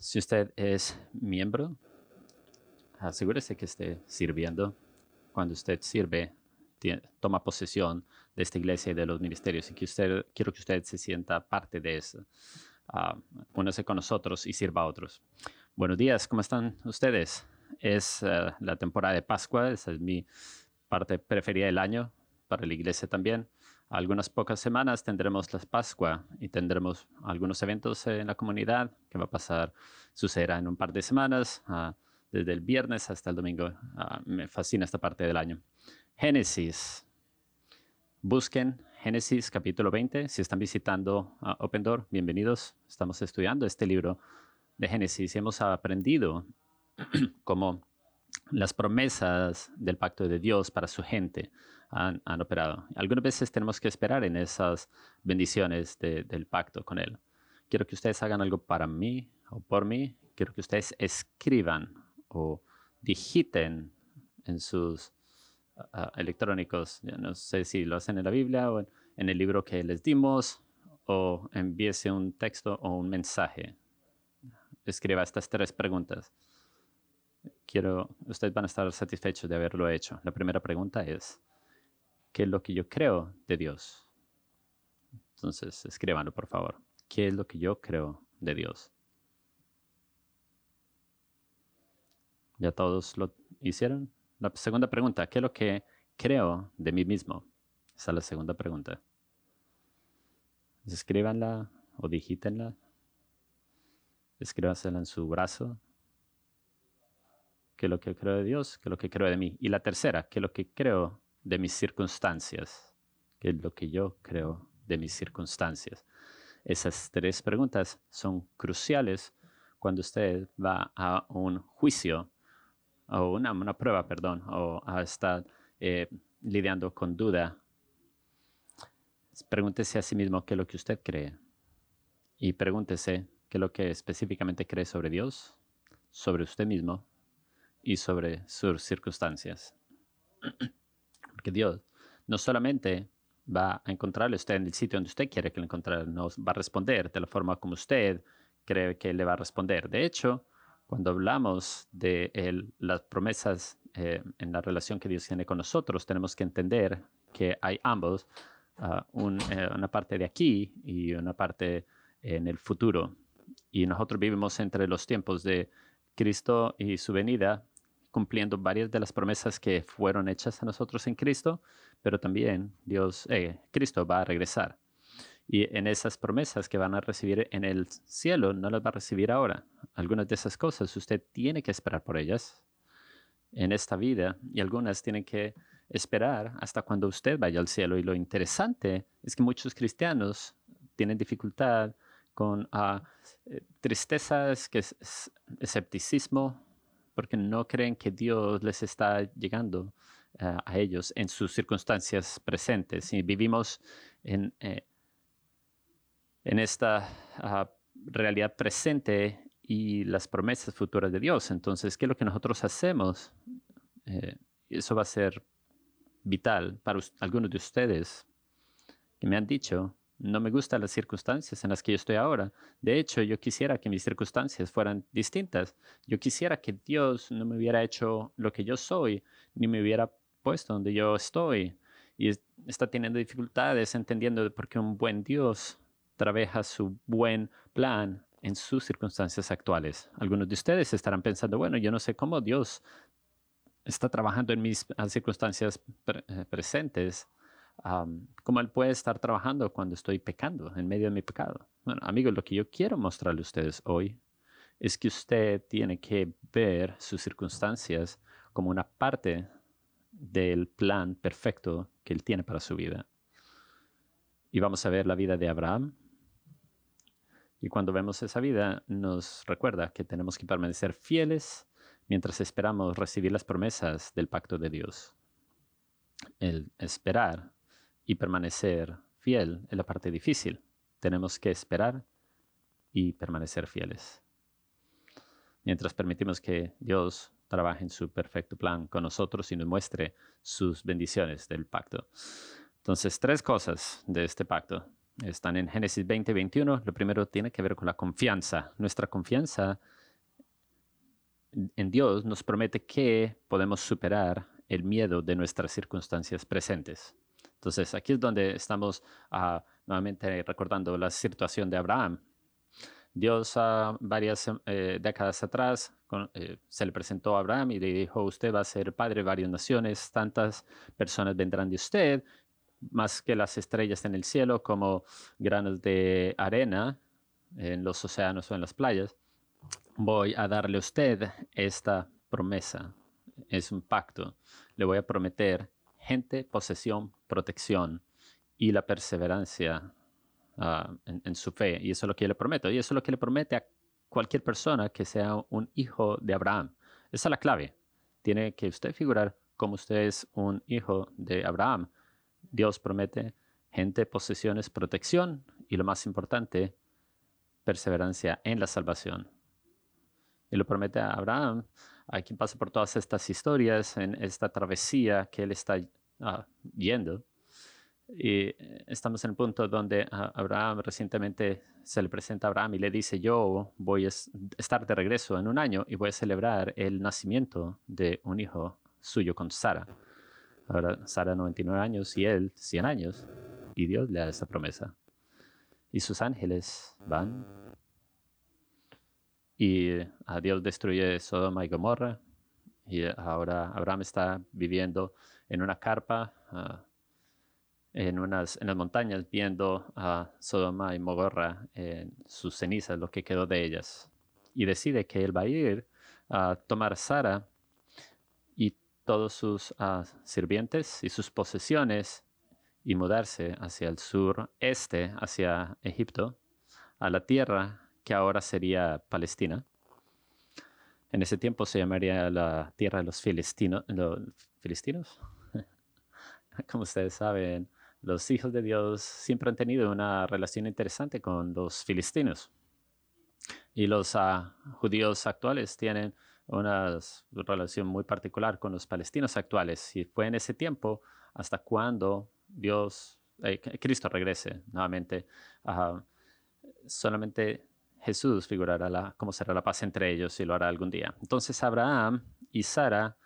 Si usted es miembro, asegúrese que esté sirviendo. Cuando usted sirve, toma posesión de esta iglesia y de los ministerios y que usted, quiero que usted se sienta parte de eso. Uh, únase con nosotros y sirva a otros. Buenos días, ¿cómo están ustedes? Es uh, la temporada de Pascua, esa es mi parte preferida del año para la iglesia también. Algunas pocas semanas tendremos la Pascua y tendremos algunos eventos en la comunidad que va a pasar, sucederá en un par de semanas, uh, desde el viernes hasta el domingo. me fascina esta parte del año. Génesis. Busquen Génesis capítulo 20. Si están visitando Open Door, bienvenidos. Estamos estudiando este libro de Génesis y hemos aprendido cómo las promesas del pacto de Dios para su gente han, operado. Algunas veces tenemos que esperar en esas bendiciones del pacto con Él. Quiero que ustedes hagan algo para mí o por mí. Quiero que ustedes escriban o digiten en sus electrónicos. no sé si lo hacen en la Biblia o en, el libro que les dimos o envíese un texto o un mensaje. Escriba estas tres preguntas. Quiero, ustedes van a estar satisfechos de haberlo hecho. La primera pregunta es, ¿qué es lo que yo creo de Dios? Entonces, escríbanlo, por favor. ¿Qué es lo que yo creo de Dios? ¿Ya todos lo hicieron? La segunda pregunta, ¿qué es lo que creo de mí mismo? Esa es la segunda pregunta. Escríbanla o digítenla. Escríbansela en su brazo. ¿Qué es lo que creo de Dios? ¿Qué es lo que creo de mí? Y la tercera, ¿qué es lo que creo de mis circunstancias? ¿Qué es lo que yo creo de mis circunstancias? Esas tres preguntas son cruciales cuando usted va a un juicio o una, una prueba, perdón, o a estar eh, lidiando con duda, pregúntese a sí mismo qué es lo que usted cree y pregúntese qué es lo que específicamente cree sobre Dios, sobre usted mismo y sobre sus circunstancias. Dios no solamente va a encontrarle usted en el sitio donde usted quiere que lo encontre, no va a responder de la forma como usted cree que le va a responder. De hecho, cuando hablamos de las promesas eh, en la relación que Dios tiene con nosotros, tenemos que entender que hay ambos, ah, eh, una parte de aquí y una parte en el futuro. Y nosotros vivimos entre los tiempos de Cristo y su venida, cumpliendo varias de las promesas que fueron hechas a nosotros en Cristo, pero también Dios, eh, Cristo va a regresar. Y en esas promesas que van a recibir en el cielo, no las va a recibir ahora. Algunas de esas cosas usted tiene que esperar por ellas en esta vida y algunas tienen que esperar hasta cuando usted vaya al cielo. Y lo interesante es que muchos cristianos tienen dificultad con uh, tristezas, que es, escepticismo, porque no creen que Dios les está llegando uh, a ellos en sus circunstancias presentes. Y vivimos en, eh, en esta ah, realidad presente y las promesas futuras de Dios. Entonces, ¿qué es lo que nosotros hacemos? Eh, eso va a ser vital para algunos de ustedes que me han dicho, no me gustan las circunstancias en las que yo estoy ahora. De hecho, yo quisiera que mis circunstancias fueran distintas. Yo quisiera que Dios no me hubiera hecho lo que yo soy, ni me hubiera puesto donde yo estoy. Y está teniendo dificultades entendiendo por qué un buen Dios trabaja su buen plan en sus circunstancias actuales. Algunos de ustedes estarán pensando, bueno, yo no sé cómo Dios está trabajando en mis circunstancias eh, presentes. ¿Cómo Él puede estar trabajando cuando estoy pecando, en medio de mi pecado? Bueno, amigos, lo que yo quiero mostrarle a ustedes hoy es que usted tiene que ver sus circunstancias como una parte del plan perfecto que Él tiene para su vida. Y vamos a ver la vida de Abraham, y cuando vemos esa vida, nos recuerda que tenemos que permanecer fieles mientras esperamos recibir las promesas del pacto de Dios. El esperar y permanecer fiel es la parte difícil. Tenemos que esperar y permanecer fieles. Mientras permitimos que Dios trabaje en su perfecto plan con nosotros y nos muestre sus bendiciones del pacto. Entonces, tres cosas de este pacto. están en Génesis 20 y 21. Lo primero tiene que ver con la confianza. Nuestra confianza en Dios nos promete que podemos superar el miedo de nuestras circunstancias presentes. Entonces, aquí es donde estamos uh, nuevamente recordando la situación de Abraham. Dios varias eh, décadas atrás eh, se le presentó a Abraham y le dijo, usted va a ser padre de varias naciones, tantas personas vendrán de usted, más que las estrellas en el cielo, como granos de arena en los océanos o en las playas. Voy a darle a usted esta promesa. Es un pacto. Le voy a prometer gente, posesión, protección y la perseverancia uh, en, en, su fe. Y eso es lo que le prometo. Y eso es lo que le promete a cualquier persona que sea un hijo de Abraham. Esa es la clave. Tiene que usted figurar como usted es un hijo de Abraham. Dios promete gente, posesiones, protección y lo más importante, perseverancia en la salvación. Y lo promete a Abraham, a quien pasa por todas estas historias, en esta travesía que él está uh, yendo. Y estamos en el punto donde Abraham recientemente se le presenta a Abraham y le dice, yo voy a estar de regreso en un año y voy a celebrar el nacimiento de un hijo suyo con Sara. Ahora Sara 99 años y él 100 años. Y Dios le da esa promesa. Y sus ángeles van y a Dios destruye Sodoma y Gomorra. Y ahora Abraham está viviendo en una carpa uh, en, unas, en las montañas viendo a Sodoma y Mogorra en sus cenizas, lo que quedó de ellas. Y decide que él va a ir a tomar Sara y todos sus uh, sirvientes y sus posesiones y mudarse hacia el sur este, hacia Egipto, a la tierra que ahora sería Palestina. En ese tiempo se llamaría la tierra de los. Los filistinos, como ustedes saben, los hijos de Dios siempre han tenido una relación interesante con los filistinos. Y los uh, judíos actuales tienen una relación muy particular con los palestinos actuales. Y fue en ese tiempo hasta cuando Dios, eh, Cristo regrese nuevamente. Solamente Jesús figurará la, cómo será la paz entre ellos y lo hará algún día. Entonces Abraham y Sara,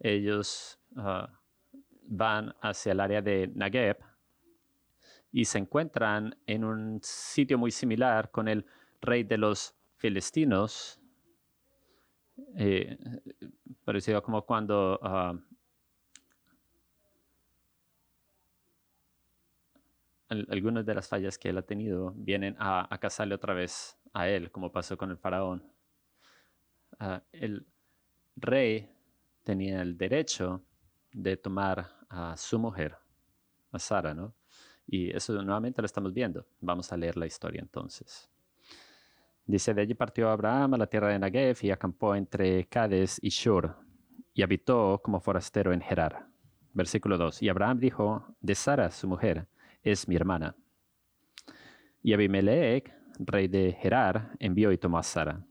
ellos uh, van hacia el área de Negev, y se encuentran en un sitio muy similar con el rey de los filistinos, eh, parecido como cuando uh, algunas de las fallas que él ha tenido vienen a, casarle otra vez a él, como pasó con el faraón. Uh, el rey tenía el derecho de tomar a su mujer, a Sara, ¿no? Y eso nuevamente lo estamos viendo. Vamos a leer la historia entonces. Dice, de allí partió Abraham a la tierra de Negev y acampó entre Cades y Shur y habitó como forastero en Gerar. Versículo 2. Y Abraham dijo, de Sara, su mujer, es mi hermana. Y Abimelech, rey de Gerar, envió y tomó a Sara.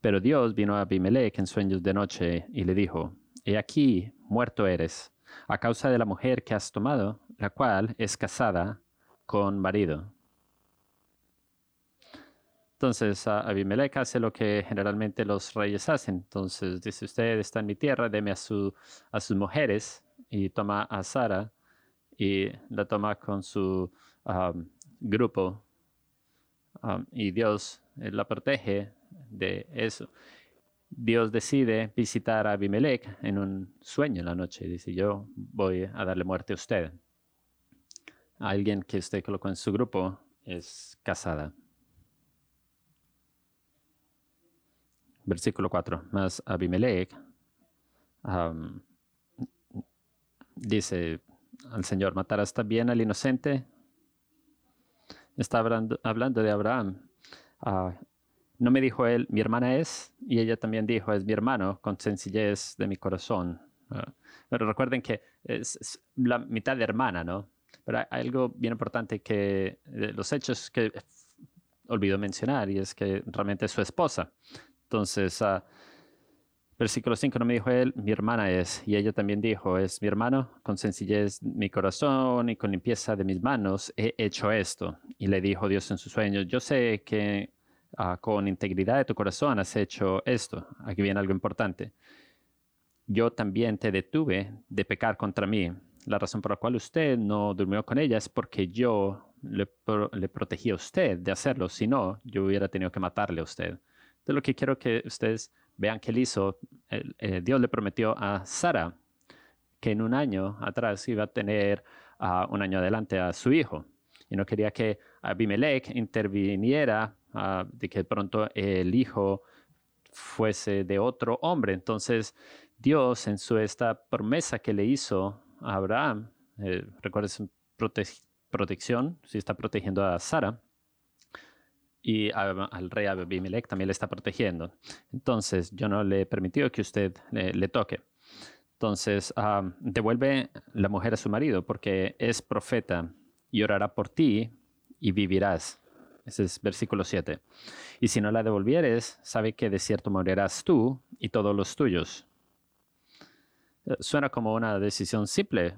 Pero Dios vino a Abimelech en sueños de noche y le dijo, He aquí, muerto eres, a causa de la mujer que has tomado, la cual es casada con marido. Entonces Abimelech hace lo que generalmente los reyes hacen. Entonces dice, usted está en mi tierra, deme a, su, a sus mujeres y toma a Sara y la toma con su grupo. Y Dios eh, la protege de eso. Dios decide visitar a Abimelech en un sueño en la noche. Dice, yo voy a darle muerte a usted. alguien que usted colocó en su grupo es casada. Versículo 4. Más Abimelech dice al Señor, ¿matarás también al inocente? Está hablando, de Abraham. Uh, no me dijo él, mi hermana es, y ella también dijo, es mi hermano, con sencillez de mi corazón. pero recuerden que es, la mitad de hermana, ¿no? Pero hay algo bien importante que los hechos que olvido mencionar y es que realmente es su esposa. Entonces, uh, Versículo 5 no me dijo él, mi hermana es. Y ella también dijo, es mi hermano, con sencillez mi corazón y con limpieza de mis manos he hecho esto. Y le dijo Dios en sus sueños, yo sé que ah, con integridad de tu corazón has hecho esto. Aquí viene algo importante. Yo también te detuve de pecar contra mí. La razón por la cual usted no durmió con ella es porque yo le, protegí a usted de hacerlo. Si no, yo hubiera tenido que matarle a usted. De lo que quiero que ustedes Vean que él hizo, eh, Dios le prometió a Sara que en un año atrás iba a tener uh, un año adelante a su hijo. Y no quería que Abimelech interviniera de que pronto el hijo fuese de otro hombre. Entonces Dios en su esta promesa que le hizo a Abraham, eh, protección, si está protegiendo a Sara, y al rey Abimelech también le está protegiendo. Entonces, yo no le he permitido que usted le, toque. Entonces, devuelve la mujer a su marido porque es profeta y orará por ti y vivirás. Ese es versículo 7. Y si no la devolvieres, sabe que de cierto morirás tú y todos los tuyos. Eh, suena como una decisión simple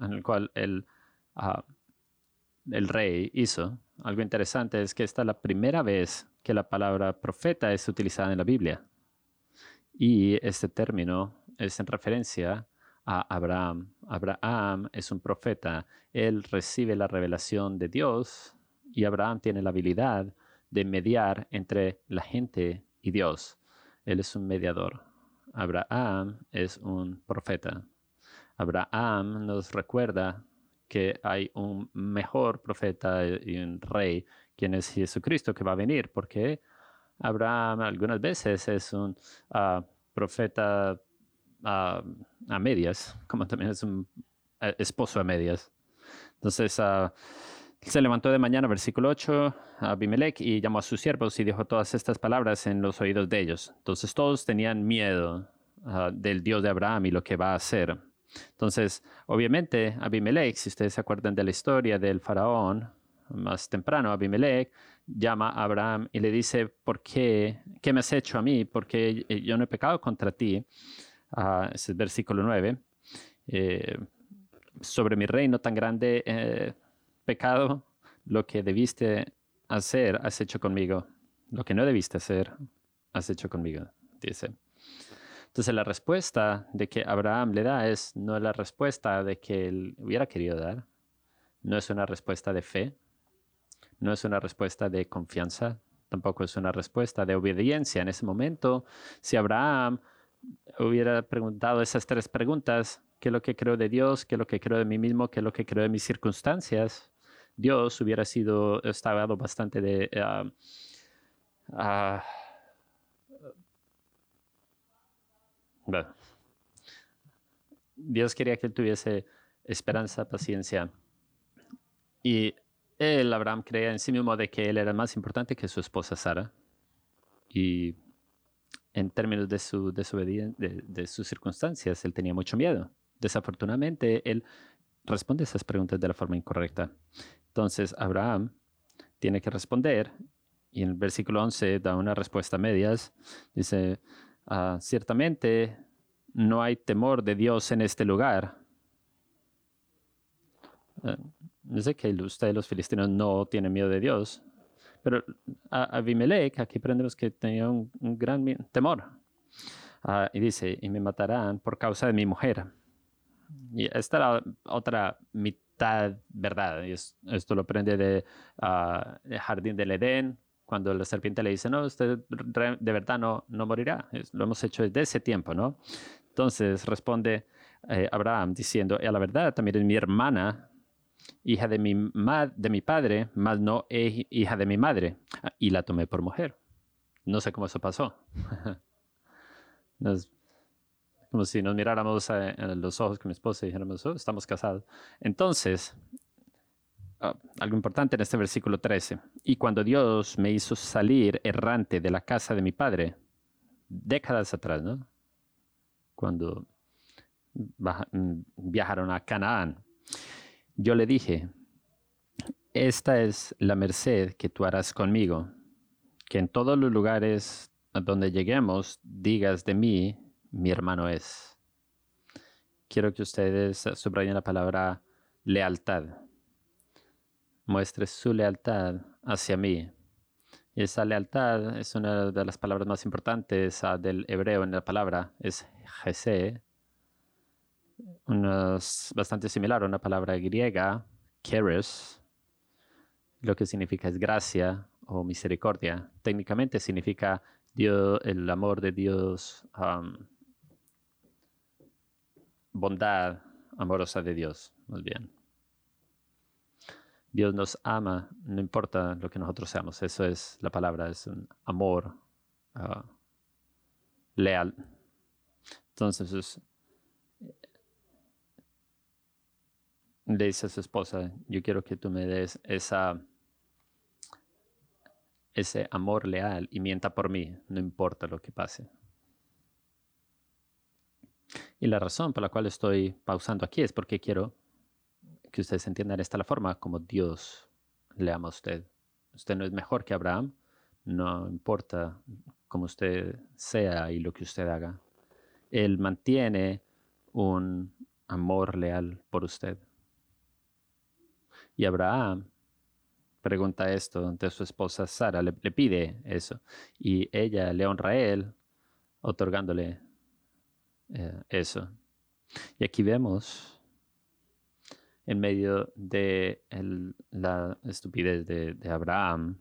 en la cual el, ah, el rey hizo, algo interesante es que esta es la primera vez que la palabra profeta es utilizada en la Biblia. Y este término es en referencia a Abraham. Abraham es un profeta. Él recibe la revelación de Dios y Abraham tiene la habilidad de mediar entre la gente y Dios. Él es un mediador. Abraham es un profeta. Abraham nos recuerda que hay un mejor profeta y un rey, quien es Jesucristo, que va a venir, porque Abraham algunas veces es un ah, profeta ah, a medias, como también es un eh, esposo a medias. Entonces, uh, se levantó de mañana, versículo 8, Abimelech, y llamó a sus siervos y dijo todas estas palabras en los oídos de ellos. Entonces todos tenían miedo del Dios de Abraham y lo que va a hacer. Entonces, obviamente, Abimelech, si ustedes se acuerdan de la historia del faraón, más temprano, Abimelech llama a Abraham y le dice, ¿por qué? ¿Qué me has hecho a mí? Porque yo no he pecado contra ti. Uh, ese es el versículo 9. Eh, sobre mi reino tan grande eh, pecado, lo que debiste hacer, has hecho conmigo. Lo que no debiste hacer, has hecho conmigo, dice. Entonces la respuesta de que Abraham le da es no la respuesta de que él hubiera querido dar, no es una respuesta de fe, no es una respuesta de confianza, tampoco es una respuesta de obediencia. En ese momento, si Abraham hubiera preguntado esas tres preguntas, ¿qué es lo que creo de Dios? ¿Qué es lo que creo de mí mismo? ¿Qué es lo que creo de mis circunstancias? Dios hubiera sido, estado bastante de... Uh, uh, Dios quería que él tuviese esperanza, paciencia. Y él, Abraham, creía en sí mismo de que él era más importante que su esposa Sara. Y en términos de, su, de, sus circunstancias, él tenía mucho miedo. Desafortunadamente, él responde esas preguntas de la forma incorrecta. Entonces, Abraham tiene que responder, y en el versículo 11 da una respuesta a medias. Dice, Ah, ciertamente no hay temor de Dios en este lugar. Uh, yo sé que ustedes los filistinos no tienen miedo de Dios, pero a Abimelech aquí aprendemos que tenía un, gran temor. Ah, y dice, y me matarán por causa de mi mujer. Y esta era otra mitad verdad. Esto lo aprende de Jardín del Edén, cuando la serpiente le dice, no, usted de verdad no, no morirá. Lo hemos hecho desde ese tiempo, ¿no? Entonces responde eh, Abraham diciendo, a la verdad también es mi hermana, hija de mi, de mi padre, más no es hija de mi madre. Ah, y la tomé por mujer. No sé cómo eso pasó. como si nos miráramos en los ojos con mi esposa y dijéramos, oh, estamos casados. Entonces, Ah, algo importante en este versículo 13. Y cuando Dios me hizo salir errante de la casa de mi padre, décadas atrás, ¿no? Cuando mm, viajaron a Canaán, yo le dije, esta es la merced que tú harás conmigo, que en todos los lugares a donde lleguemos, digas de mí, mi hermano es. Quiero que ustedes subrayen la palabra lealtad. Muestre su lealtad hacia mí. Y esa lealtad es una de las palabras más importantes uh, del hebreo en la palabra. Es jese, bastante similar a una palabra griega, keres, lo que significa es gracia o misericordia. Técnicamente significa Dios, el amor de Dios, bondad amorosa de Dios, más bien. Dios nos ama, no importa lo que nosotros seamos, eso es la palabra, es un amor uh, leal. Entonces, le dice a su esposa, yo quiero que tú me des esa ese amor leal y mienta por mí, no importa lo que pase. Y la razón por la cual estoy pausando aquí es porque quiero que ustedes entiendan esta la forma como Dios le ama a usted. Usted no es mejor que Abraham, no importa cómo usted sea y lo que usted haga. Él mantiene un amor leal por usted. Y Abraham pregunta esto ante su esposa Sara, le, pide eso. Y ella le honra a él otorgándole eh, eso. Y aquí vemos en medio de la estupidez de, de Abraham,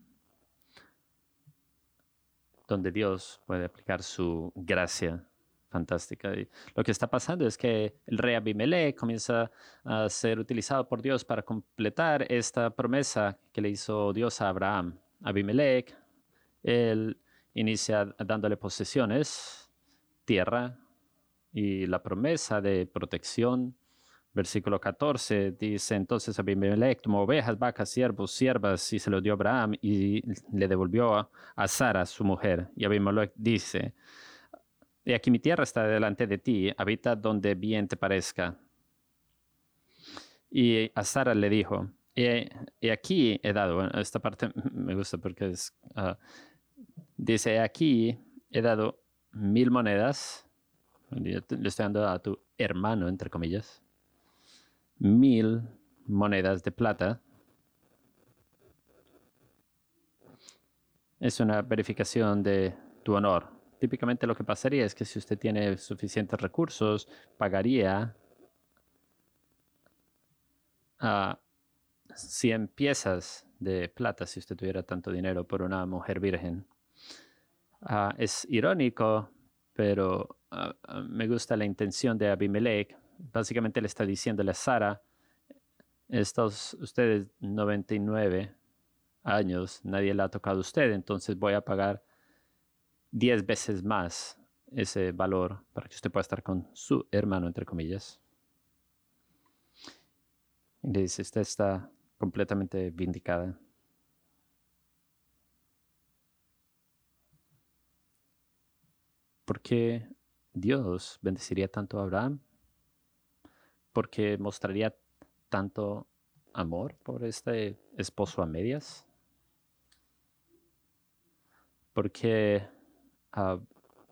donde Dios puede aplicar su gracia fantástica. lo que está pasando es que el rey Abimelech comienza a ser utilizado por Dios para completar esta promesa que le hizo Dios a Abraham. Abimelech, él inicia dándole posesiones, tierra y la promesa de protección. Versículo 14 dice, entonces Abimelech tomó ovejas, vacas, siervos, siervas y se lo dio Abraham y le devolvió a, a Sara, su mujer. Y Abimelech dice, y aquí mi tierra está delante de ti, habita donde bien te parezca. Y a Sara le dijo, y, aquí he dado, esta parte me gusta porque es, uh, dice, aquí he dado mil monedas, le estoy dando a tu hermano, entre comillas, mil monedas de plata. Es una verificación de tu honor típicamente lo que pasaría es que si usted tiene suficientes recursos, pagaría a 100 piezas de plata si usted tuviera tanto dinero por una mujer virgen. Ah, es irónico, pero ah, ah, me gusta la intención de Abimelech. Básicamente le está diciéndole a Sara, estos ustedes 99 años, nadie le ha tocado a usted, entonces voy a pagar 10 veces más ese valor para que usted pueda estar con su hermano, entre comillas. Y le dice, usted está completamente vindicada. ¿Por qué Dios bendeciría tanto a Abraham? ¿Por qué mostraría tanto amor por este esposo a medias? Porque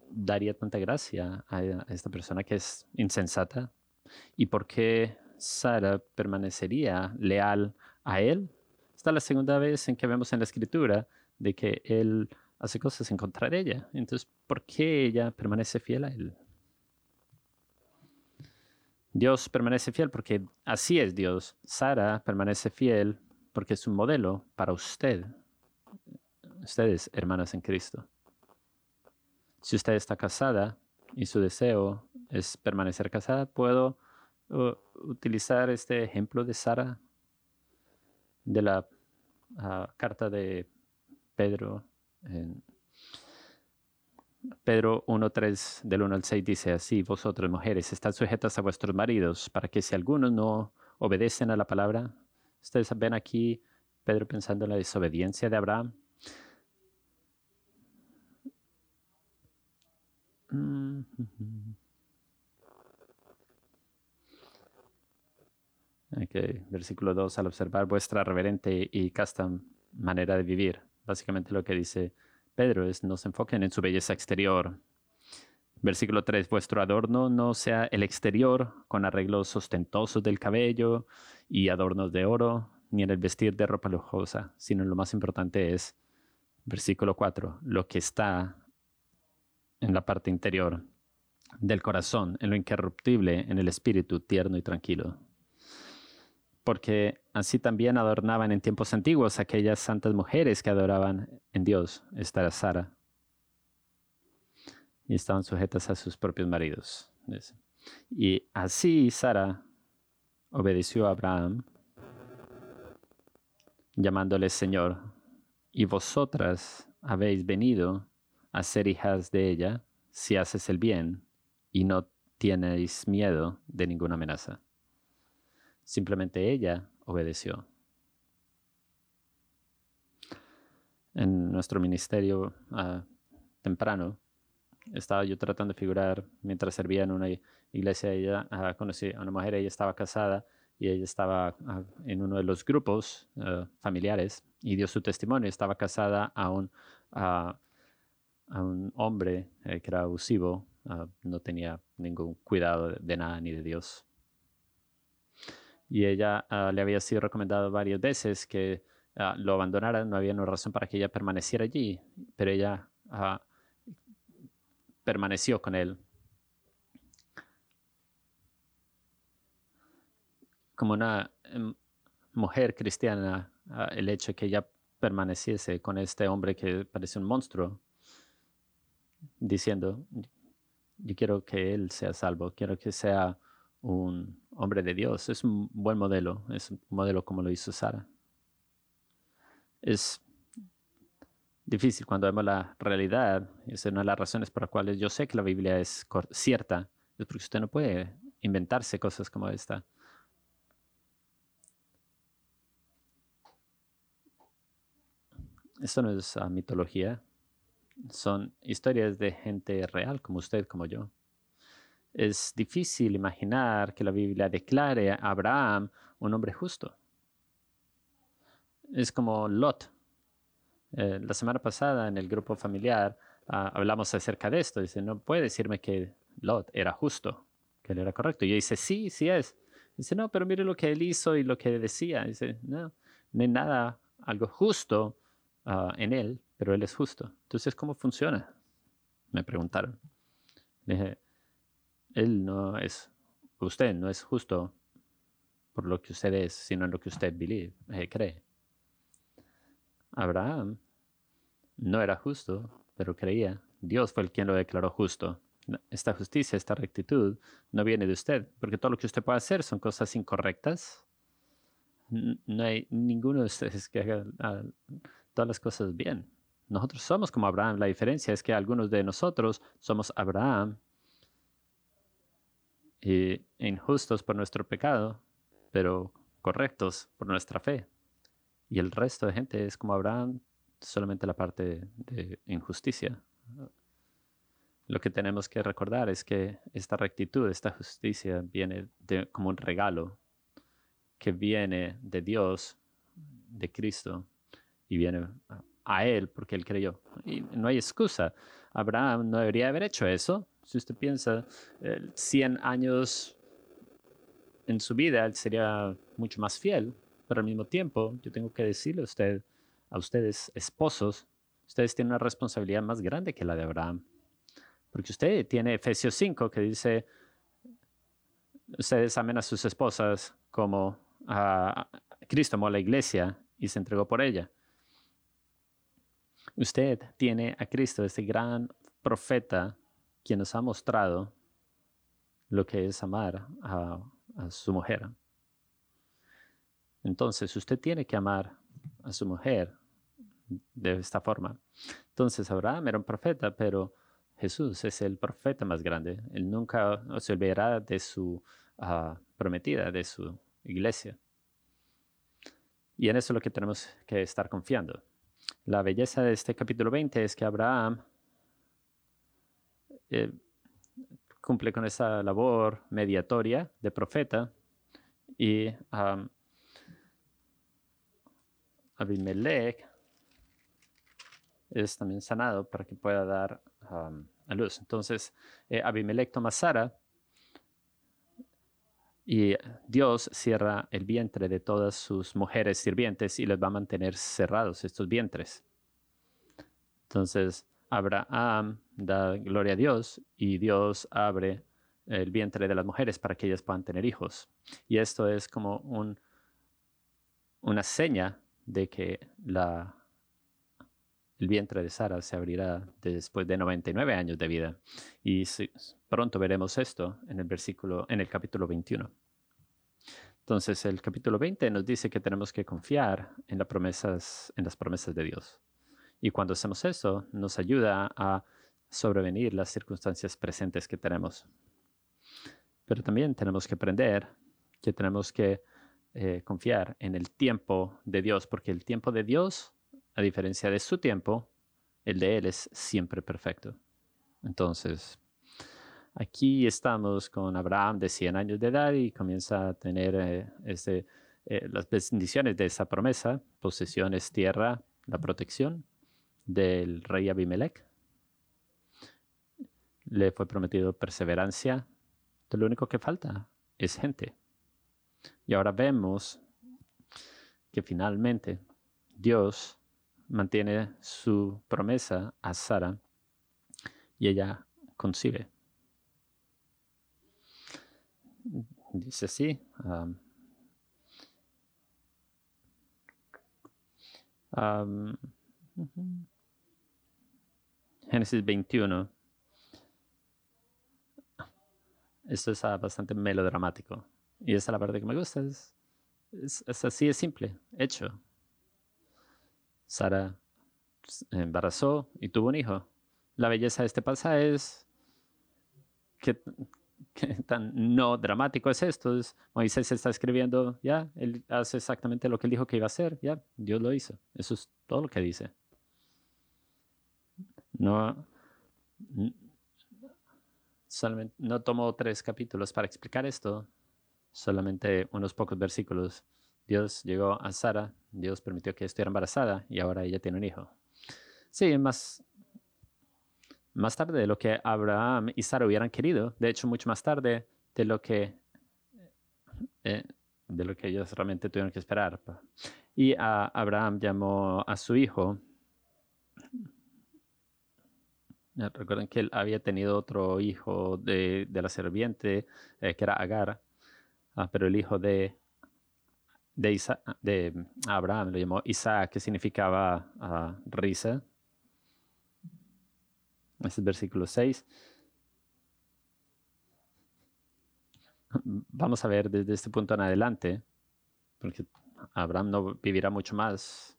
daría tanta gracia a, esta persona que es insensata? ¿Y por qué Sara permanecería leal a él? Esta es la segunda vez en que vemos en la escritura de que él hace cosas en contra de ella. Entonces, ¿por qué ella permanece fiel a él? Dios permanece fiel porque así es Dios. Sara permanece fiel porque es un modelo para usted. Ustedes, hermanas en Cristo. Si usted está casada y su deseo es permanecer casada, puedo utilizar este ejemplo de Sara de la ah, carta de Pedro. Pedro 1.3 del 1 al 6 dice así, vosotras mujeres, estad sujetas a vuestros maridos, para que si algunos no obedecen a la palabra, ustedes ven aquí Pedro pensando en la desobediencia de Abraham, Okay. Versículo 2, al observar vuestra reverente y casta manera de vivir. Básicamente lo que dice Pedro es no se enfoquen en su belleza exterior. Versículo 3, vuestro adorno no sea el exterior con arreglos ostentosos del cabello y adornos de oro, ni en el vestir de ropa lujosa, sino lo más importante es, versículo 4, lo que está en la parte interior del corazón, en lo incorruptible, en el espíritu tierno y tranquilo. Porque así también adornaban en tiempos antiguos aquellas santas mujeres que adoraban en Dios. Esta era Sara. Y estaban sujetas a sus propios maridos. Y así Sara obedeció a Abraham, llamándole Señor. Y vosotras habéis venido a ser hijas de ella si haces el bien y no tienes miedo de ninguna amenaza. Simplemente ella obedeció. En nuestro ministerio ah, temprano, estaba yo tratando de figurar mientras servía en una iglesia. Ella uh, conocí a una mujer, ella estaba casada y ella estaba ah, en uno de los grupos familiares y dio su testimonio. Estaba casada a un, a un hombre eh, que era abusivo Ah, no tenía ningún cuidado de, nada ni de Dios. Y ella ah, le había sido recomendado varias veces que ah, lo abandonara, no había una razón para que ella permaneciera allí, pero ella permaneció con él. Como una em, mujer cristiana, el hecho de que ella permaneciese con este hombre que parece un monstruo, diciendo, yo quiero que él sea salvo, quiero que sea un hombre de Dios. Es un buen modelo, es un modelo como lo hizo Sara. Es difícil cuando vemos la realidad, es una de las razones por las cuales yo sé que la Biblia es cierta, es porque usted no puede inventarse cosas como esta. Esto no es ah, mitología, son historias de gente real como usted, como yo. Es difícil imaginar que la Biblia declare a Abraham un hombre justo. Es como Lot. Eh, la semana pasada en el grupo familiar ah, hablamos acerca de esto. Dice, no puede decirme que Lot era justo, que él era correcto. Y yo dice, sí, sí es. Dice, no, pero mire lo que él hizo y lo que decía. Dice, no, no hay nada, algo justo ah, en él pero Él es justo. Entonces, ¿cómo funciona? Me preguntaron. dije, Él no es, usted no es justo por lo que usted es, sino en lo que usted believe, eh, cree. Abraham no era justo, pero creía. Dios fue el quien lo declaró justo. Esta justicia, esta rectitud, no viene de usted, porque todo lo que usted puede hacer son cosas incorrectas. No hay ninguno de ustedes que haga ah, todas las cosas bien. Nosotros somos como Abraham. La diferencia es que algunos de nosotros somos Abraham injustos por nuestro pecado, pero correctos por nuestra fe. Y el resto de gente es como Abraham, solamente la parte de injusticia. Lo que tenemos que recordar es que esta rectitud, esta justicia viene como un regalo que viene de Dios, de Cristo, y viene a él porque él creyó. Y no hay excusa. Abraham no debería haber hecho eso. Si usted piensa, 100 años en su vida, él sería mucho más fiel. Pero al mismo tiempo, yo tengo que decirle a usted, a ustedes esposos, ustedes tienen una responsabilidad más grande que la de Abraham. Porque usted tiene Efesios 5 que dice, ustedes amen a sus esposas como a Cristo amó a la iglesia y se entregó por ella. Usted tiene a Cristo, este gran profeta, quien nos ha mostrado lo que es amar a, su mujer. Entonces, usted tiene que amar a su mujer de esta forma. Entonces, Abraham era un profeta, pero Jesús es el profeta más grande. Él nunca se olvidará de su ah, prometida, de su iglesia. Y en eso es lo que tenemos que estar confiando. La belleza de este capítulo 20 es que Abraham eh, cumple con esa labor mediatoria de profeta y Abimelech es también sanado para que pueda dar a luz. Entonces, eh, Abimelech toma Sara y Dios cierra el vientre de todas sus mujeres sirvientes y les va a mantener cerrados estos vientres. Entonces, Abraham da gloria a Dios y Dios abre el vientre de las mujeres para que ellas puedan tener hijos. Y esto es como un, una seña de que el vientre de Sara se abrirá después de 99 años de vida. Y pronto veremos esto en el versículo, en el capítulo 21. Entonces, el capítulo 20 nos dice que tenemos que confiar en, las promesas, de Dios. Y cuando hacemos eso, nos ayuda a sobrevenir las circunstancias presentes que tenemos. Pero también tenemos que aprender que tenemos que eh, confiar en el tiempo de Dios, porque el tiempo de Dios a diferencia de su tiempo, el de Él es siempre perfecto. Entonces, aquí estamos con Abraham de 100 años de edad y comienza a tener eh, este, eh, las bendiciones de esa promesa, posesiones, tierra, la protección del rey Abimelech. Le fue prometido perseverancia. lo único que falta es gente. Y ahora vemos que finalmente Dios mantiene su promesa a Sara y ella concibe. Dice así. Um, um, Génesis 21. Esto es bastante melodramático. Y esa es la parte que me gusta. es, es así, es simple, hecho. Sara embarazó y tuvo un hijo. La belleza de este pasaje es que, tan no dramático es esto. Moisés está escribiendo, ya, él hace exactamente lo que él dijo que iba a hacer, ya, Dios lo hizo. Eso es todo lo que dice. No, solamente, no tomo tres capítulos para explicar esto, solamente unos pocos versículos. Dios llegó a Sara, Dios permitió que estuviera embarazada y ahora ella tiene un hijo. Sí, más, más tarde de lo que Abraham y Sara hubieran querido, de hecho mucho más tarde de lo que, eh, de lo que ellos realmente tuvieron que esperar. Y Abraham llamó a su hijo, recuerden que él había tenido otro hijo de, la serviente, eh, que era Agar, ah, pero el hijo de de, de Abraham lo llamó Isaac, que significaba ah, risa. Es el versículo 6. Vamos a ver desde este punto en adelante, porque Abraham no vivirá mucho más,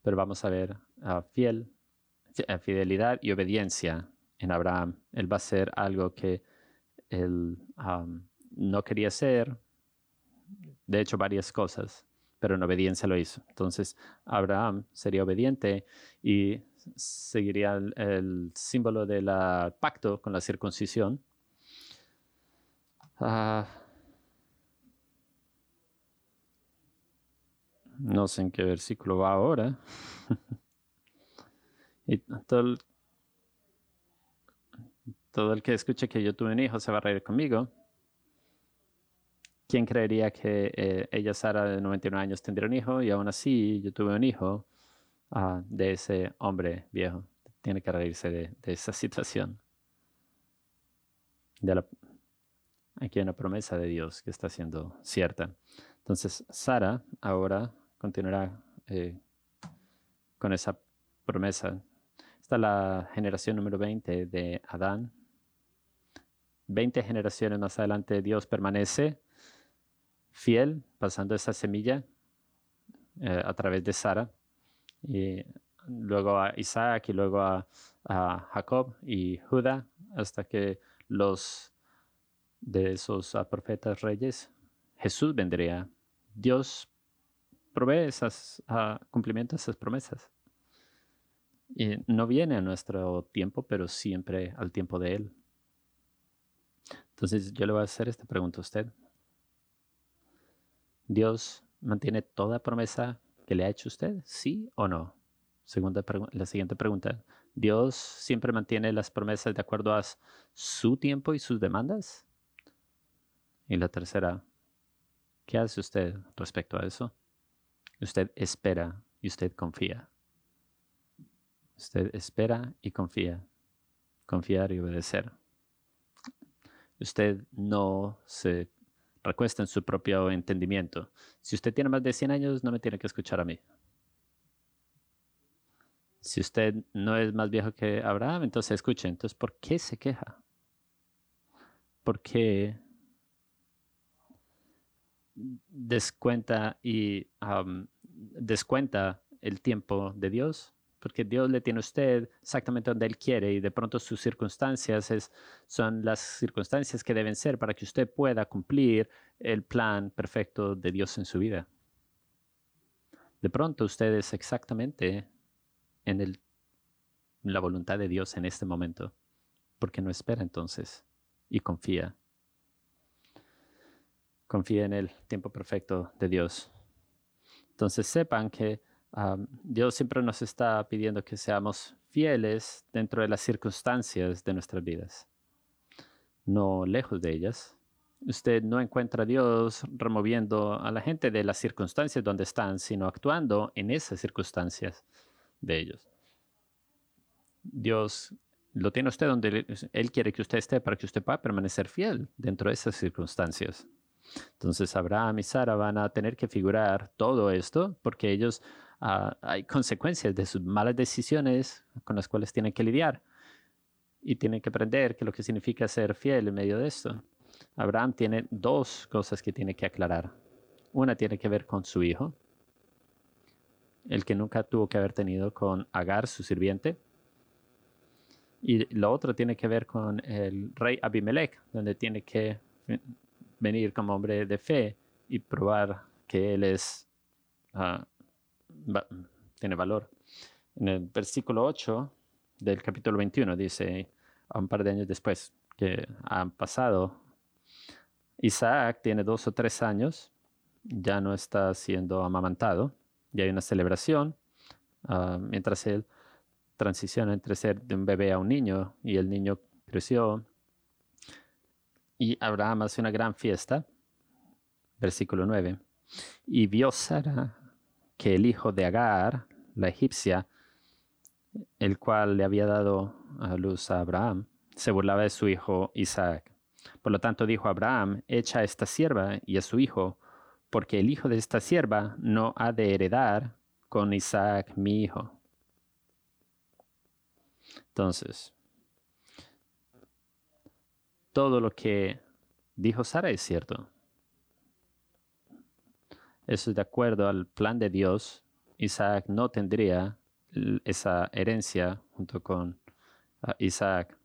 pero vamos a ver a fiel, fidelidad y obediencia en Abraham. Él va a ser algo que él no quería ser, de hecho varias cosas, pero en obediencia lo hizo. Entonces Abraham sería obediente y seguiría el, símbolo del pacto con la circuncisión. Ah, no sé en qué versículo va ahora. y todo el que escuche que yo tuve un hijo se va a reír conmigo. ¿quién creería que eh, ella, Sara, de 99 años, tendría un hijo? Y aún así, yo tuve un hijo ah, de ese hombre viejo. Tiene que reírse de, esa situación. De aquí hay una promesa de Dios que está siendo cierta. Entonces, Sara ahora continuará eh, con esa promesa. Está la generación número 20 de Adán. 20 generaciones más adelante Dios permanece fiel, pasando esa semilla eh, a través de Sara, y luego a Isaac y luego a, Jacob y Judá, hasta que los de esos profetas reyes, Jesús vendría. Dios provee esas, cumplimiento esas promesas. Y no viene a nuestro tiempo, pero siempre al tiempo de Él. Entonces yo le voy a hacer esta pregunta a usted. ¿Dios mantiene toda promesa que le ha hecho usted? ¿Sí o no? Segunda la siguiente pregunta. ¿Dios siempre mantiene las promesas de acuerdo a su tiempo y sus demandas? Y la tercera, ¿qué hace usted respecto a eso? Usted espera y usted confía. Usted espera y confía. Confiar y obedecer. Usted no se recuesta en su propio entendimiento. Si usted tiene más de 100 años, no me tiene que escuchar a mí. Si usted no es más viejo que Abraham, entonces escuche. Entonces, ¿por qué se queja? ¿Por qué descuenta y descuenta el tiempo de Dios? Porque Dios le tiene a usted exactamente donde Él quiere y de pronto sus circunstancias es, son las circunstancias que deben ser para que usted pueda cumplir el plan perfecto de Dios en su vida. De pronto usted es exactamente en el, la voluntad de Dios en este momento, porque no espera entonces y confía. Confía en el tiempo perfecto de Dios. Entonces sepan que Dios siempre nos está pidiendo que seamos fieles dentro de las circunstancias de nuestras vidas, no lejos de ellas. Usted no encuentra a Dios removiendo a la gente de las circunstancias donde están, sino actuando en esas circunstancias de ellos. Dios lo tiene usted donde Él quiere que usted esté para que usted pueda permanecer fiel dentro de esas circunstancias. Entonces Abraham y Sara van a tener que figurar todo esto porque ellos ah, hay consecuencias de sus malas decisiones con las cuales tienen que lidiar y tienen que aprender que lo que significa ser fiel en medio de esto. Abraham tiene dos cosas que tiene que aclarar. Una tiene que ver con su hijo el que nunca tuvo que haber tenido con Agar, su sirviente. Y lo otro tiene que ver con el rey Abimelech, donde tiene que venir como hombre de fe y probar que él es tiene valor. En el versículo 8 del capítulo 21 dice, a un par de años después que han pasado, Isaac tiene dos o tres años, ya no está siendo amamantado, y hay una celebración ah, mientras él transiciona entre ser de un bebé a un niño y el niño creció. Y Abraham hace una gran fiesta, versículo 9. Y vio que el hijo de Agar, la egipcia, el cual le había dado a luz a Abraham, se burlaba de su hijo Isaac. Por lo tanto dijo Abraham, echa a esta sierva y a su hijo, porque el hijo de esta sierva no ha de heredar con Isaac mi hijo. Entonces, todo lo que dijo Sara es cierto. Eso es de acuerdo al plan de Dios. Isaac no tendría esa herencia junto con ah, Isaac.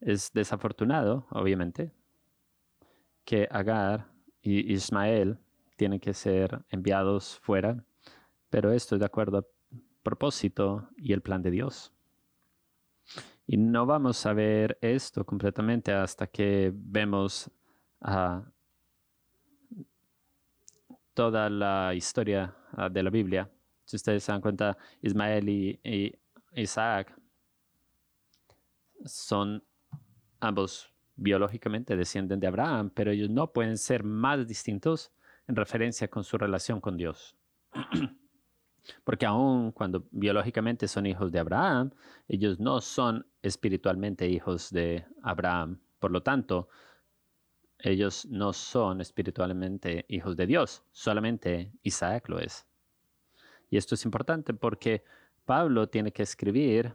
Es desafortunado, obviamente, que Agar y Ismael tienen que ser enviados fuera, pero esto es de acuerdo al propósito y el plan de Dios. Y no vamos a ver esto completamente hasta que vemos ah, toda la historia ah, de la Biblia. Si ustedes se dan cuenta, Ismael y Isaac son ambos biológicamente descienden de Abraham, pero ellos no pueden ser más distintos en referencia con su relación con Dios. Porque aun cuando biológicamente son hijos de Abraham, ellos no son espiritualmente hijos de Abraham. Por lo tanto, ellos no son espiritualmente hijos de Dios, solamente Isaac lo es. Y esto es importante porque Pablo tiene que escribir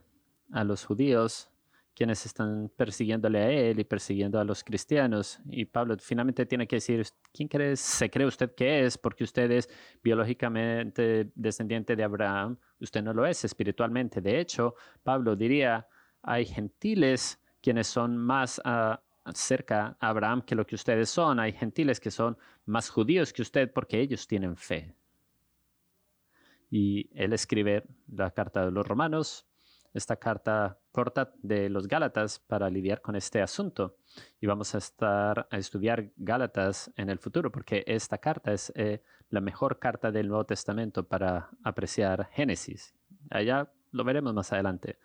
a los judíos quienes están persiguiéndole a él y persiguiendo a los cristianos. Y Pablo finalmente tiene que decir, ¿quién cree, se cree usted que es? Porque usted es biológicamente descendiente de Abraham, usted no lo es espiritualmente. De hecho, Pablo diría, hay gentiles quienes son más ah, cerca a Abraham que lo que ustedes son. Hay gentiles que son más judíos que usted porque ellos tienen fe. Y él escribe la carta de los romanos, esta carta corta de los Gálatas para lidiar con este asunto. Y vamos a estar a estudiar Gálatas en el futuro, porque esta carta es eh, la mejor carta del Nuevo Testamento para apreciar Génesis. Allá lo veremos más adelante.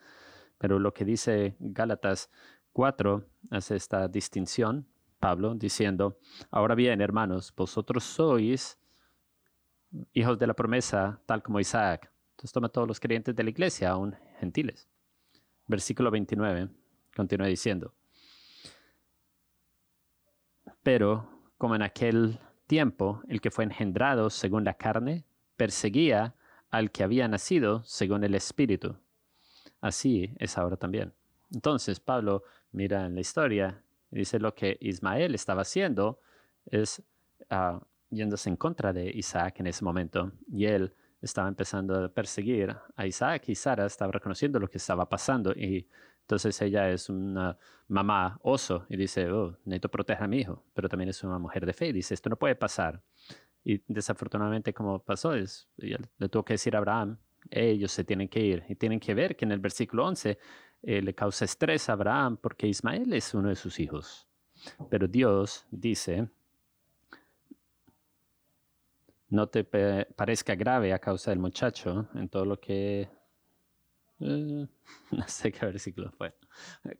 Pero lo que dice Gálatas 4 hace esta distinción, Pablo, diciendo, ahora bien, hermanos, vosotros sois hijos de la promesa, tal como Isaac. Entonces toma todos los creyentes de la iglesia, aún gentiles. Versículo 29, continúa diciendo, pero como en aquel tiempo el que fue engendrado según la carne, perseguía al que había nacido según el Espíritu. Así es ahora también. Entonces Pablo mira en la historia y dice lo que Ismael estaba haciendo es uh, yéndose en contra de Isaac en ese momento. Y él estaba empezando a perseguir a Isaac y Sara estaba reconociendo lo que estaba pasando. Y entonces ella es una mamá oso y dice, oh, necesito proteger a mi hijo, pero también es una mujer de fe y dice, esto no puede pasar. Y desafortunadamente como pasó es, le tuvo que decir a Abraham, ellos se tienen que ir y tienen que ver que en el versículo 11 eh, le causa estrés a Abraham porque Ismael es uno de sus hijos. Pero Dios dice, no te parezca grave a causa del muchacho en todo lo que... Eh, no sé qué versículo fue.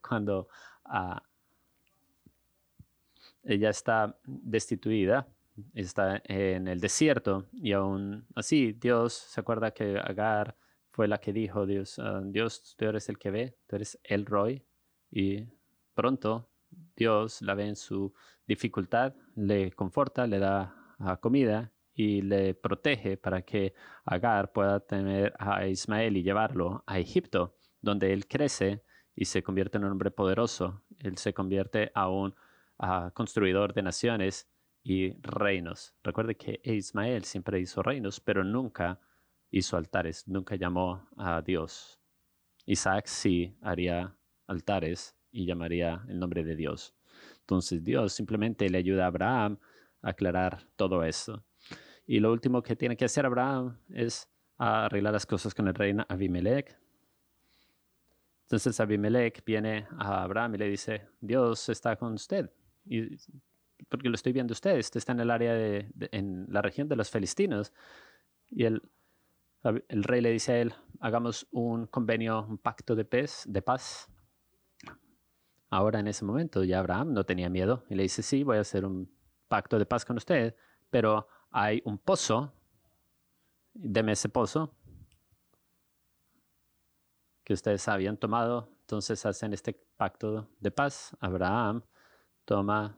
Cuando uh, ella está destituida, está en el desierto y aún así Dios se acuerda que Agar fue la que dijo, Dios, ah, Dios, tú eres el que ve, tú eres el Roy. Y pronto Dios la ve en su dificultad, le conforta, le da ah, comida y le protege para que Agar pueda tener a Ismael y llevarlo a Egipto, donde él crece y se convierte en un hombre poderoso. Él se convierte a un construidor de naciones y reinos. Recuerde que Ismael siempre hizo reinos, pero nunca hizo altares, nunca llamó a Dios. Isaac sí haría altares y llamaría el nombre de Dios. Entonces Dios simplemente le ayuda a Abraham a aclarar todo eso. Y lo último que tiene que hacer Abraham es arreglar las cosas con el rey Abimelech. Entonces Abimelech viene a Abraham y le dice, Dios está con usted. Y, porque lo estoy viendo usted, usted está en el área de, en la región de los filistinos. Y él el rey le dice a él, hagamos un convenio, un pacto de paz, de paz. Ahora en ese momento ya Abraham no tenía miedo y le dice, sí, voy a hacer un pacto de paz con usted, pero hay un pozo, deme ese pozo que ustedes habían tomado, entonces hacen este pacto de paz. Abraham toma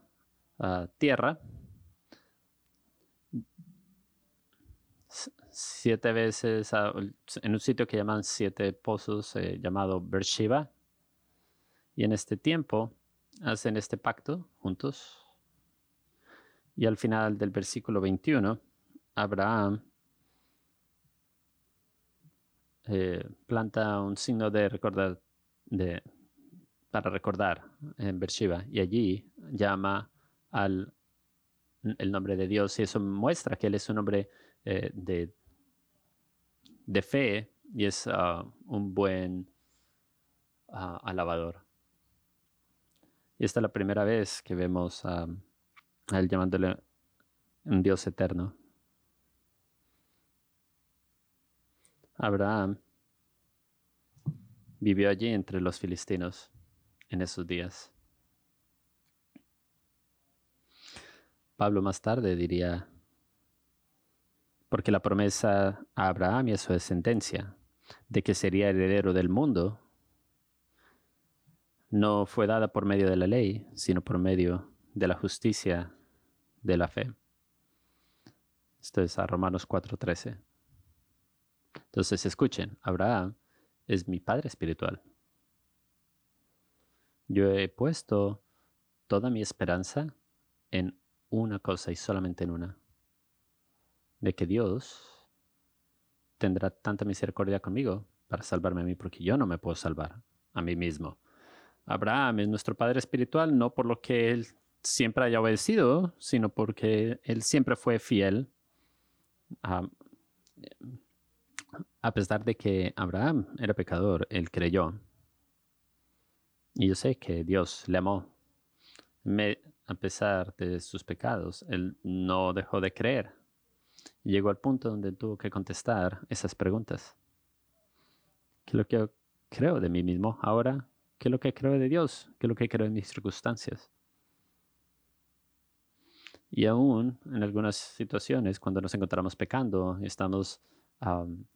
ah, tierra siete veces en un sitio que llaman siete pozos eh, llamado Beersheba. Y en este tiempo hacen este pacto juntos. Y al final del versículo 21, Abraham eh, planta un signo de recordar, de, para recordar en Beersheba. Y allí llama al el nombre de Dios. Y eso muestra que Él es un hombre eh, de de fe y es ah, un buen uh, alabador. Y esta es la primera vez que vemos a él llamándole un Dios eterno. Abraham vivió allí entre los filistinos en esos días. Pablo más tarde diría, porque la promesa a Abraham y a su descendencia de que sería heredero del mundo no fue dada por medio de la ley, sino por medio de la justicia de la fe. Esto es a Romanos 4:13. Entonces escuchen, Abraham es mi padre espiritual. Yo he puesto toda mi esperanza en una cosa y solamente en una de que Dios tendrá tanta misericordia conmigo para salvarme a mí, porque yo no me puedo salvar a mí mismo. Abraham es nuestro padre espiritual no por lo que él siempre haya obedecido, sino porque él siempre fue fiel, a, a pesar de que Abraham era pecador, él creyó. Y yo sé que Dios le amó. a pesar de sus pecados, él no dejó de creer llegó al punto donde tuvo que contestar esas preguntas. ¿Qué es lo que creo de mí mismo ahora? ¿Qué es lo que creo de Dios? ¿Qué es lo que creo en mis circunstancias? Y aún en algunas situaciones, cuando nos encontramos pecando, estamos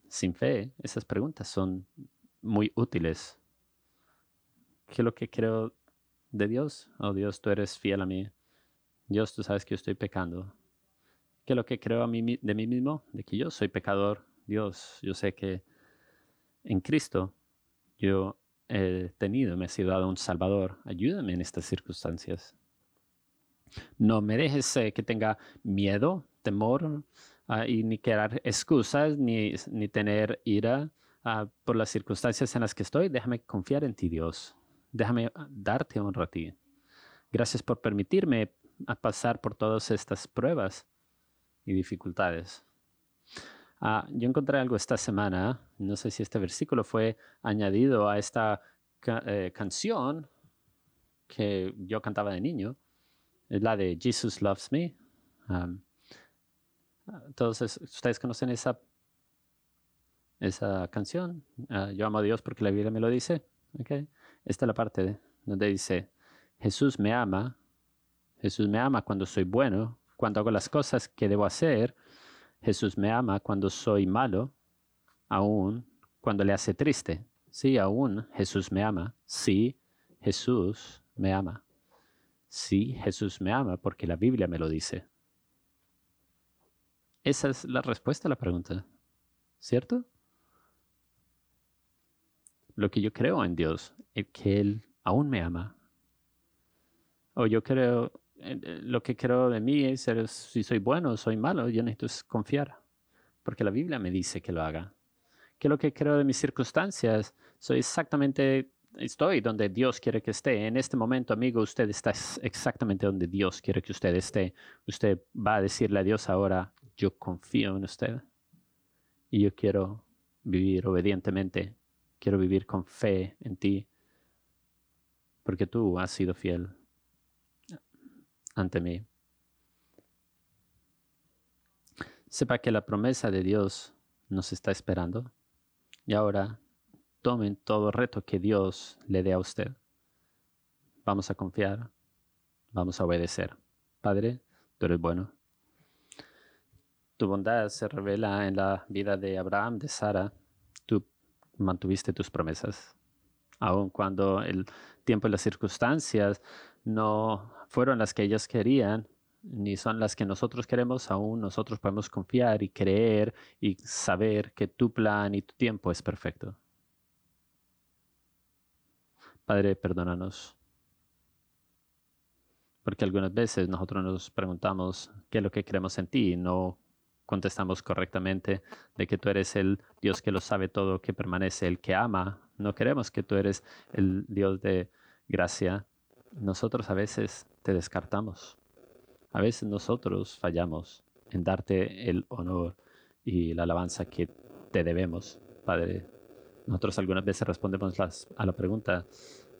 sin fe, esas preguntas son muy útiles. ¿Qué es lo que creo de Dios? Oh Dios, tú eres fiel a mí. Dios, tú sabes que yo estoy pecando. ¿Qué es lo que creo a mí, de mí mismo? De que yo soy pecador. Dios, yo sé que en Cristo yo he tenido, me ha sido dado un Salvador. Ayúdame en estas circunstancias. No me dejes eh, que tenga miedo, temor, ah, y ni querer excusas, ni, ni tener ira ah, por las circunstancias en las que estoy. Déjame confiar en ti, Dios. Déjame ah, darte honra a ti. Gracias por permitirme pasar por todas estas pruebas y dificultades. yo encontré algo esta semana, no sé si este versículo fue añadido a esta eh, canción que yo cantaba de niño, es la de Jesus Loves Me. entonces, ¿ustedes conocen esa, esa canción? Ah, yo amo a Dios porque la Biblia me lo dice. Okay. Esta es la parte donde dice, Jesús me ama, Jesús me ama cuando soy bueno, cuando hago las cosas que debo hacer. Jesús me ama cuando soy malo, aún cuando le hace triste. Sí, aún Jesús me ama. Sí, Jesús me ama. Sí, Jesús me ama porque la Biblia me lo dice. Esa es la respuesta a la pregunta, ¿cierto? Lo que yo creo en Dios es que Él aún me ama. O yo creo, lo que creo de mí es si soy bueno o soy malo, yo necesito confiar, porque la Biblia me dice que lo haga. Que lo que creo de mis circunstancias, soy exactamente estoy donde Dios quiere que esté. En este momento, amigo, usted está exactamente donde Dios quiere que usted esté. Usted va a decirle a Dios ahora, yo confío en usted y yo quiero vivir obedientemente. Quiero vivir con fe en ti porque tú has sido fiel ante mí. Sepa que la promesa de Dios nos está esperando y ahora tomen todo reto que Dios le dé a usted. Vamos a confiar, vamos a obedecer. Padre, tú eres bueno. Tu bondad se revela en la vida de Abraham, de Sara. Tú mantuviste tus promesas. Aun cuando el tiempo y las circunstancias no fueron las que ellos querían, ni son las que nosotros queremos, aún nosotros podemos confiar y creer y saber que tu plan y tu tiempo es perfecto. Padre, perdónanos. Porque algunas veces nosotros nos preguntamos qué es lo que queremos en ti y no contestamos correctamente de que tú eres el Dios que lo sabe todo, que permanece, el que ama. No queremos que tú eres el Dios de gracia. Nosotros a veces te descartamos. A veces nosotros fallamos en darte el honor y la alabanza que te debemos, Padre. Nosotros algunas veces respondemos a la pregunta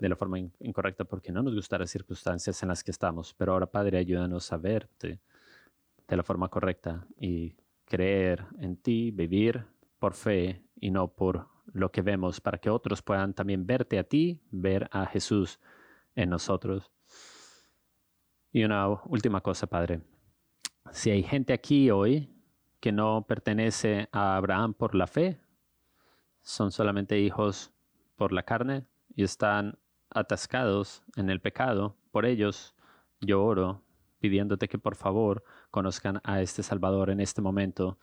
de la forma incorrecta porque no nos gustan las circunstancias en las que estamos. Pero ahora, Padre, ayúdanos a verte de la forma correcta y creer en ti, vivir por fe y no por lo que vemos, para que otros puedan también verte a ti, ver a Jesús en nosotros. Y una última cosa, Padre. Si hay gente aquí hoy que no pertenece a Abraham por la fe, son solamente hijos por la carne y están atascados en el pecado, por ellos yo oro pidiéndote que por favor conozcan a este Salvador en este momento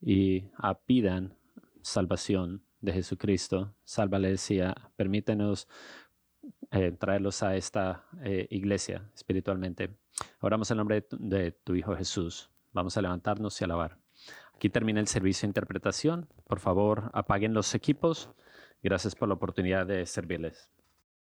y pidan salvación de Jesucristo. Sálvales y permítenos eh, traerlos a esta eh, iglesia espiritualmente. Oramos en nombre de tu Hijo Jesús. Vamos a levantarnos y alabar. Aquí termina el servicio de interpretación. Por favor, apaguen los equipos. Gracias por la oportunidad de servirles.